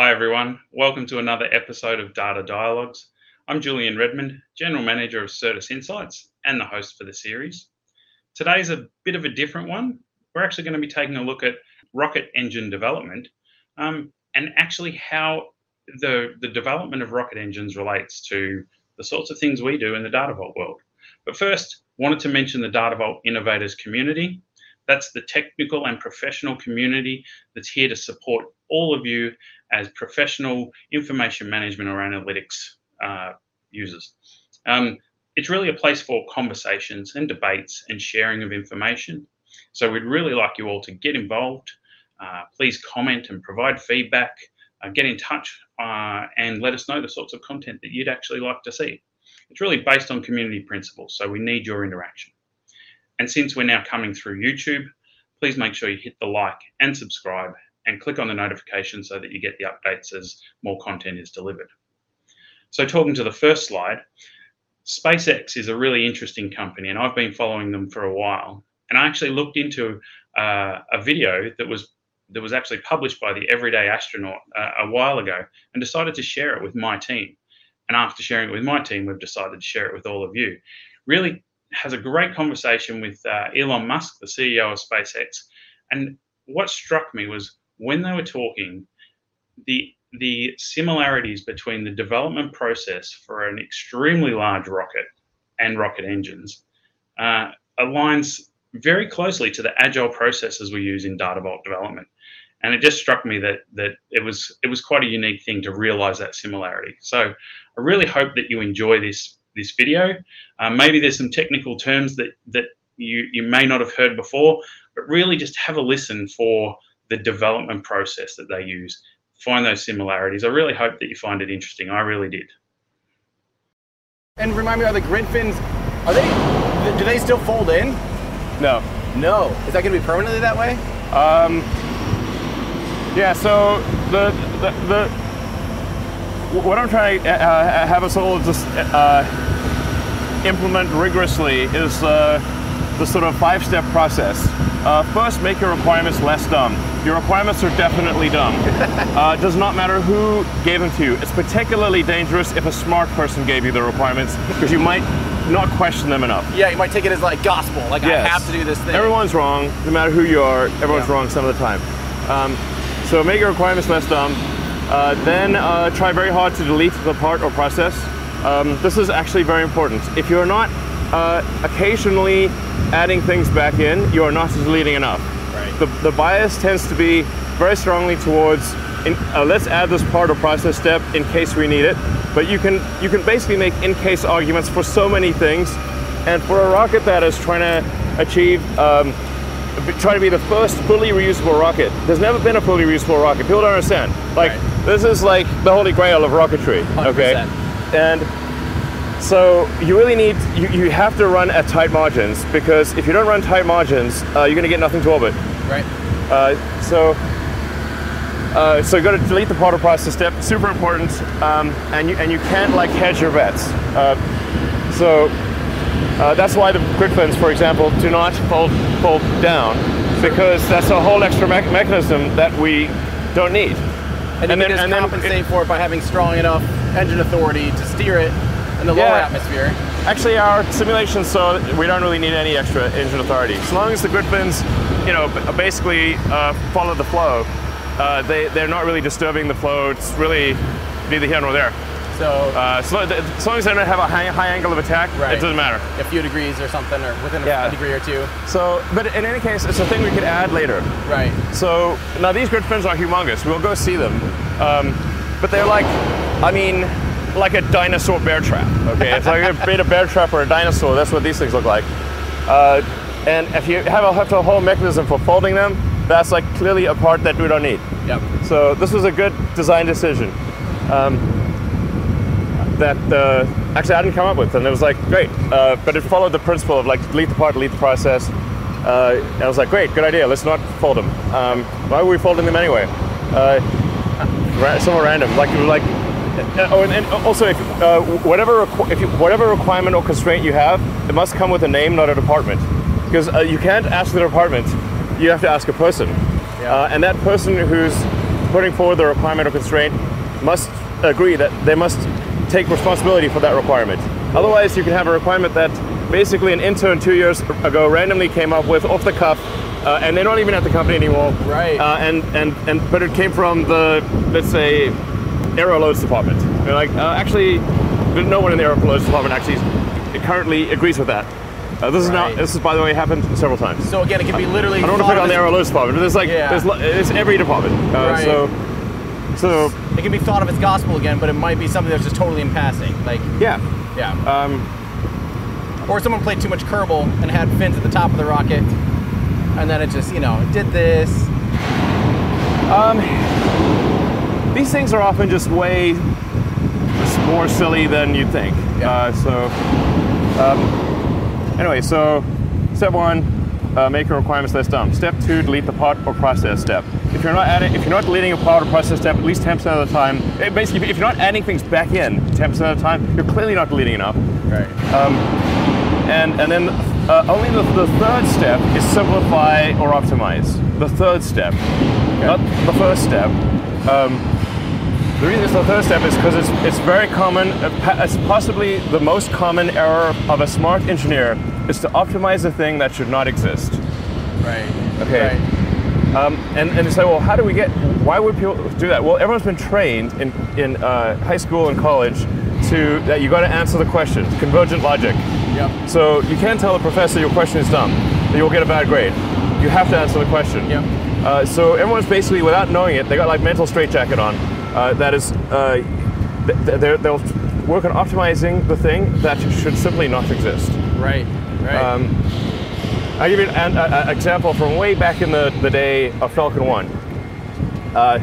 Hi, everyone. Welcome to another episode of Data Dialogues. I'm Julian Redmond, General Manager of Certus Insights and the host for the series. Today's a bit of a different one. We're actually going to be taking a look at rocket engine development um, and actually how the, the development of rocket engines relates to the sorts of things we do in the Data Vault world. But first, wanted to mention the Data Vault Innovators community. That's the technical and professional community that's here to support all of you as professional information management or analytics uh, users. Um, it's really a place for conversations and debates and sharing of information. So we'd really like you all to get involved. Uh, please comment and provide feedback. Uh, get in touch uh, and let us know the sorts of content that you'd actually like to see. It's really based on community principles, so we need your interaction. And since we're now coming through YouTube, please make sure you hit the like and subscribe and click on the notification so that you get the updates as more content is delivered. So, talking to the first slide, SpaceX is a really interesting company, and I've been following them for a while. And I actually looked into uh, a video that was that was actually published by the Everyday Astronaut uh, a while ago, and decided to share it with my team. And after sharing it with my team, we've decided to share it with all of you. Really has a great conversation with uh, Elon Musk, the CEO of SpaceX. And what struck me was when they were talking, the the similarities between the development process for an extremely large rocket and rocket engines uh, aligns very closely to the agile processes we use in data vault development. And it just struck me that that it was it was quite a unique thing to realize that similarity. So i really hope that you enjoy this this video. Uh, maybe there's some technical terms that that you you may not have heard before but really just have a listen for the development process that they use. Find those similarities. I really hope that you find it interesting. I really did. And remind me, are the grid fins? Are they? Do they still fold in? No. No. Is that going to be permanently that way? Um. Yeah. So the the, the what I'm trying to uh, have us all just uh, implement rigorously is uh, the sort of five-step process. Uh, first, make your requirements less dumb. Your requirements are definitely dumb. uh, does not matter who gave them to you. It's particularly dangerous if a smart person gave you the requirements because you might not question them enough. Yeah, you might take it as like gospel, like yes. I have to do this thing. Everyone's wrong, no matter who you are. Everyone's yeah. wrong some of the time. Um, so make your requirements less dumb. Uh, then uh, try very hard to delete the part or process. Um, this is actually very important. If you're not uh, occasionally adding things back in, you are not deleting enough. The, the bias tends to be very strongly towards in, uh, let's add this part or process step in case we need it. But you can you can basically make in case arguments for so many things, and for a rocket that is trying to achieve. Um, try to be the first fully reusable rocket. There's never been a fully reusable rocket. People don't understand. Like right. this is like the holy grail of rocketry. 100%. Okay, and so you really need, you, you have to run at tight margins because if you don't run tight margins, uh, you're going to get nothing to orbit. Right. Uh, so uh, so you got to delete the part process step, super important, um, and you and you can't like hedge your bets. Uh, so uh, that's why the grid fins, for example, do not fold fold down because that's a whole extra me- mechanism that we don't need. And, and then, just and compensate then it, for it by having strong enough engine authority to steer it in the yeah. lower atmosphere. Actually, our simulations so we don't really need any extra engine authority. As long as the grid fins, you know, basically uh, follow the flow, uh, they they're not really disturbing the flow. It's really neither here nor there. So, uh, so as long as they don't have a high, high angle of attack, right. it doesn't matter. A few degrees or something, or within yeah. a degree or two. So, but in any case, it's a thing we could add later. Right. So now these grid fins are humongous. We'll go see them, um, but they're like, I mean, like a dinosaur bear trap. Okay, it's like a bit of bear trap or a dinosaur. That's what these things look like. Uh, and if you have a, have a whole mechanism for folding them, that's like clearly a part that we don't need. Yep. So this was a good design decision um, that uh, actually I didn't come up with, and it was like great. Uh, but it followed the principle of like delete the part, delete the process. Uh, and I was like, great, good idea. Let's not fold them. Um, why were we folding them anyway? Uh, somewhat random. Like like uh, oh, and, and also, if, uh, whatever if you, whatever requirement or constraint you have, it must come with a name, not a department, because uh, you can't ask the department. You have to ask a person, yeah. uh, and that person who's putting forward the requirement or constraint must agree that they must take responsibility for that requirement. Otherwise, you can have a requirement that basically an intern two years ago randomly came up with off the cuff, uh, and they're not even at the company anymore. Right. Uh, and, and, and but it came from the let's say aero loads department. They're like, uh, actually, no one in the aero loads department actually currently agrees with that. Uh, this is not. This is, by the way, happened several times. So again, it can be literally. I don't want to pick on the as- aero loads department. But there's like, Yeah. there's, it's every department. Uh, Right. So, so It can be thought of as gospel again, but it might be something that's just totally in passing. Like, yeah. yeah. Um, or someone played too much Kerbal and had fins at the top of the rocket, and then it just, you know, did this. Um, these things are often just way more silly than you'd think. Yeah. Uh, so, um, anyway, so step one, uh, make your requirements list dumb. Step two, delete the part or process step. If you're not adding, if you're not deleting a part or process step at least 10% of the time, eh, basically, if you're not adding things back in 10% of the time, you're clearly not deleting enough. Right. And and then uh, only the, the third step is simplify or optimize. The third step, not the first step. Um, the reason it's the third step is because it's it's very common. uh, It's possibly the most common error of a smart engineer is to optimize a thing that should not exist. Right. Okay. Right. Um, and, and you say, well, how do we get, why would people do that? Well, everyone's been trained in, in uh, high school and college to, that you got to answer the question, convergent logic. Yep. So you can't tell the professor your question is dumb, that you'll get a bad grade. You have to answer the question. Yep. Uh, so everyone's basically, without knowing it, they got like mental straitjacket on. Uh, that is, uh, th- th- they're- they'll work on optimizing the thing that should simply not exist. Right. Right. Um, I'll give you an, an example from way back in the, the day of Falcon 1. Uh,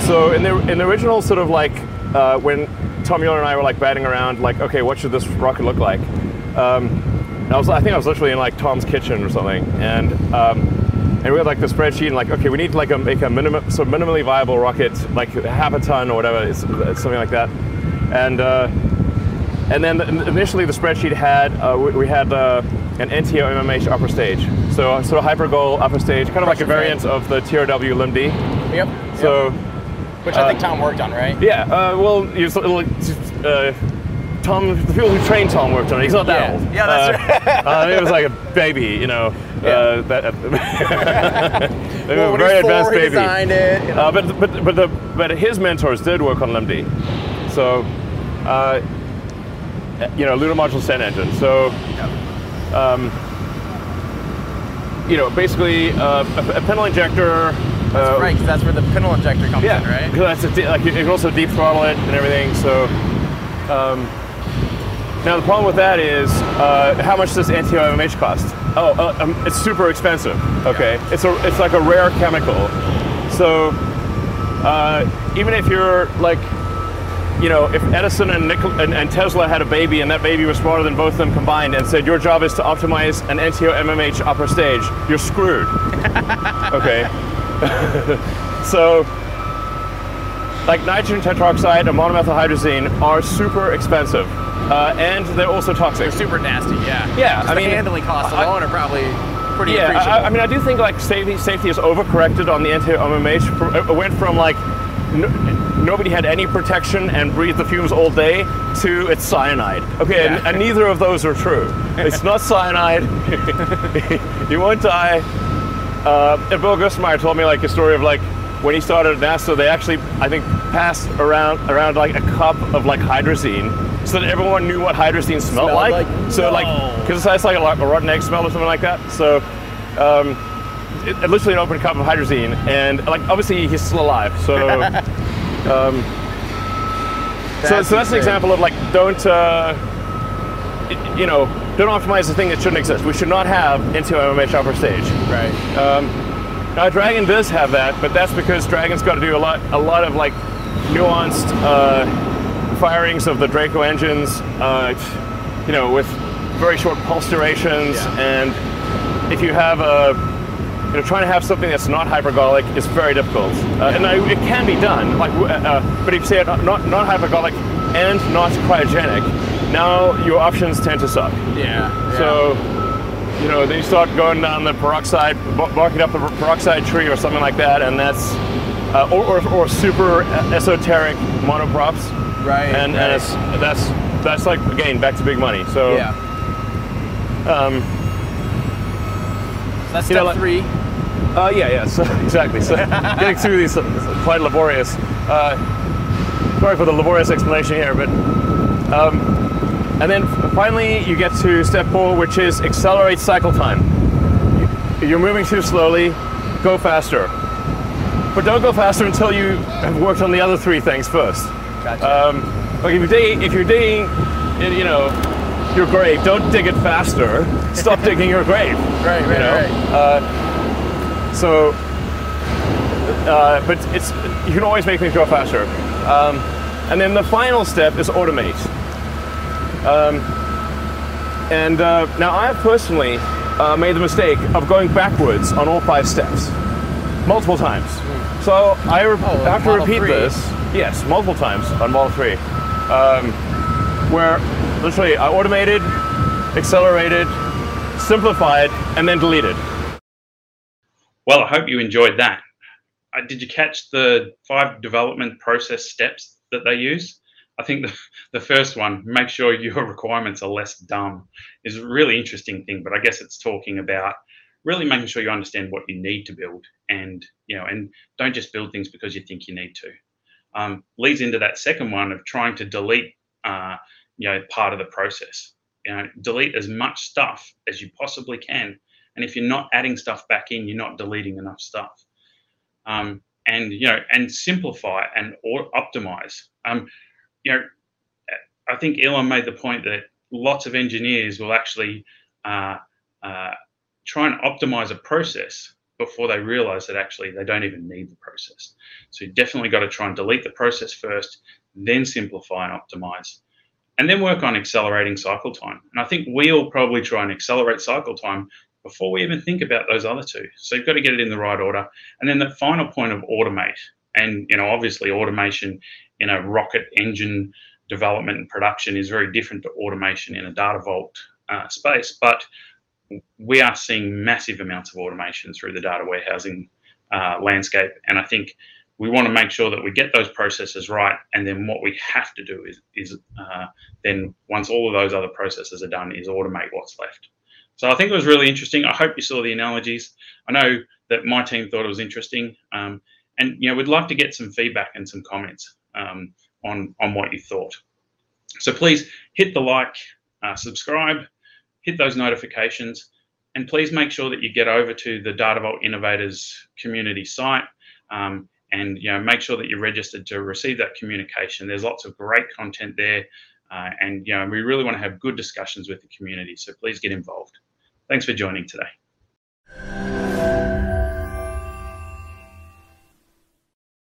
so in the, in the original sort of like uh, when Tom Mueller and I were like batting around, like, okay, what should this rocket look like? Um, I was, I think I was literally in like Tom's kitchen or something, and um, and we had like the spreadsheet and like, okay, we need like a, make a minimum, so minimally viable rocket, like half a ton or whatever, it's, it's something like that, and. Uh, and then initially the spreadsheet had uh, we, we had uh, an NTO MMH upper stage, so uh, sort of hypergol upper stage, kind of like a variant of the TRW LMDE. yep. So Which I think uh, Tom worked on, right? yeah, uh, well, you uh, Tom, the people who trained Tom worked on it. He's not that Yeah. old. Yeah, that's uh, it was like a baby, you know. Uh, that, they were Well, very advanced baby. designed it. you know. Uh, but but but the but his mentors did work on LMDE, so uh, you know lunar module descent engine. So um, you know basically uh, a, a pintle injector. Uh, right, because that's where the pintle injector comes Yeah, in, right? because that's de- like you can also deep throttle it and everything. So um, now the problem with that is uh, how much does NTO MMH cost? Oh, uh, um, it's super expensive. Okay, it's a it's like a rare chemical. So uh, even if you're like, you know, if Edison and, Nicol- and, and Tesla had a baby and that baby was smarter than both of them combined and said your job is to optimize an NTO MMH upper stage, you're screwed. okay. so like nitrogen tetroxide and monomethyl hydrazine are super expensive, uh, and they're also toxic. They're super nasty, yeah. Yeah, Just I mean, handling costs I- alone are probably pretty Yeah. I, I mean, I do think like safety safety is overcorrected on the anti-OMH. From- It went from like n- nobody had any protection and breathed the fumes all day to it's cyanide. Okay, and, Yeah. and neither of those are true. It's not cyanide. you won't die. Uh, and Bill Gerstenmaier told me like a story of like when he started at NASA, they actually I think passed around around like a cup of like hydrazine so that everyone knew what hydrazine smelled, Smelled like. like? So like because it's like a, like a rotten egg smell or something like that. So. Um, it, it literally an open cup of hydrazine, and like obviously he's still alive. So, um, so, That's so that's an example of like don't uh, you know don't optimize the thing that shouldn't exist. We should not have NTO MMH upper stage. right. Um, now Dragon does have that, but that's because Dragon's got to do a lot a lot of like nuanced uh, firings of the Draco engines, uh, you know, with very short pulse durations, Yeah. and if you have a you know, trying to have something that's not hypergolic is very difficult, uh, and I, it can be done. Like, w- uh, but if you say not not not hypergolic and not cryogenic, now your options tend to suck. yeah. So, you know, then you start going down the peroxide, barking up the peroxide tree or something like that, and that's uh, or, or, or super esoteric monoprops. Right. And, right. and it's, that's that's like again back to big money. So yeah. um, So that's step know, like- three. Uh, yeah, yeah, so, exactly. So getting through these is quite laborious. Uh, sorry for the laborious explanation here, but um, and then finally you get to step four, which is accelerate cycle time. You- You're moving too slowly, go faster. But don't go faster until you have worked on the other three things first. Gotcha. Um, like if you're digging, if you're digging, in, you know, your grave, don't dig it faster. Stop digging your grave. right, right, you know? right. Uh, so, uh, but it's you can always make things go faster. Um, and then the final step is automate. Um, and uh, now I have personally uh, made the mistake of going backwards on all five steps, multiple times. So I re- Oh, have to repeat 3. this, yes, multiple times on Model 3, um, where literally I automated, accelerated, simplified, and then deleted. Well, I hope you enjoyed that. Uh, did you catch the five development process steps that they use? I think the, the first one, make sure your requirements are less dumb, is a really interesting thing. But I guess it's talking about really making sure you understand what you need to build, and you know, and don't just build things because you think you need to. Um, leads into that second one of trying to delete, uh, you know, part of the process. You know, delete as much stuff as you possibly can and if you're not adding stuff back in, you're not deleting enough stuff. Um, and you know, and simplify and or optimize. Um, you know, I think Elon made the point that lots of engineers will actually uh, uh, try and optimize a process before they realize that actually they don't even need the process. So you definitely got to try and delete the process first, then simplify and optimize, and then work on accelerating cycle time. And I think we'll probably try and accelerate cycle time before we even think about those other two. So you've got to get it in the right order. And then the final point of automate. And you know, obviously automation in a rocket engine development and production is very different to automation in a data vault uh, space. But we are seeing massive amounts of automation through the data warehousing uh, landscape. And I think we want to make sure that we get those processes right. And then what we have to do is, is uh, then once all of those other processes are done, is automate what's left. So I think it was really interesting. I hope you saw the analogies. I know that my team thought it was interesting, um, and you know we'd like to get some feedback and some comments um, on on what you thought. So please hit the like, uh, subscribe, hit those notifications, and please make sure that you get over to the Data Vault Innovators community site. Um, and you know, make sure that you're registered to receive that communication. There's lots of great content there, uh, and you know, we really want to have good discussions with the community. So please get involved. Thanks for joining today.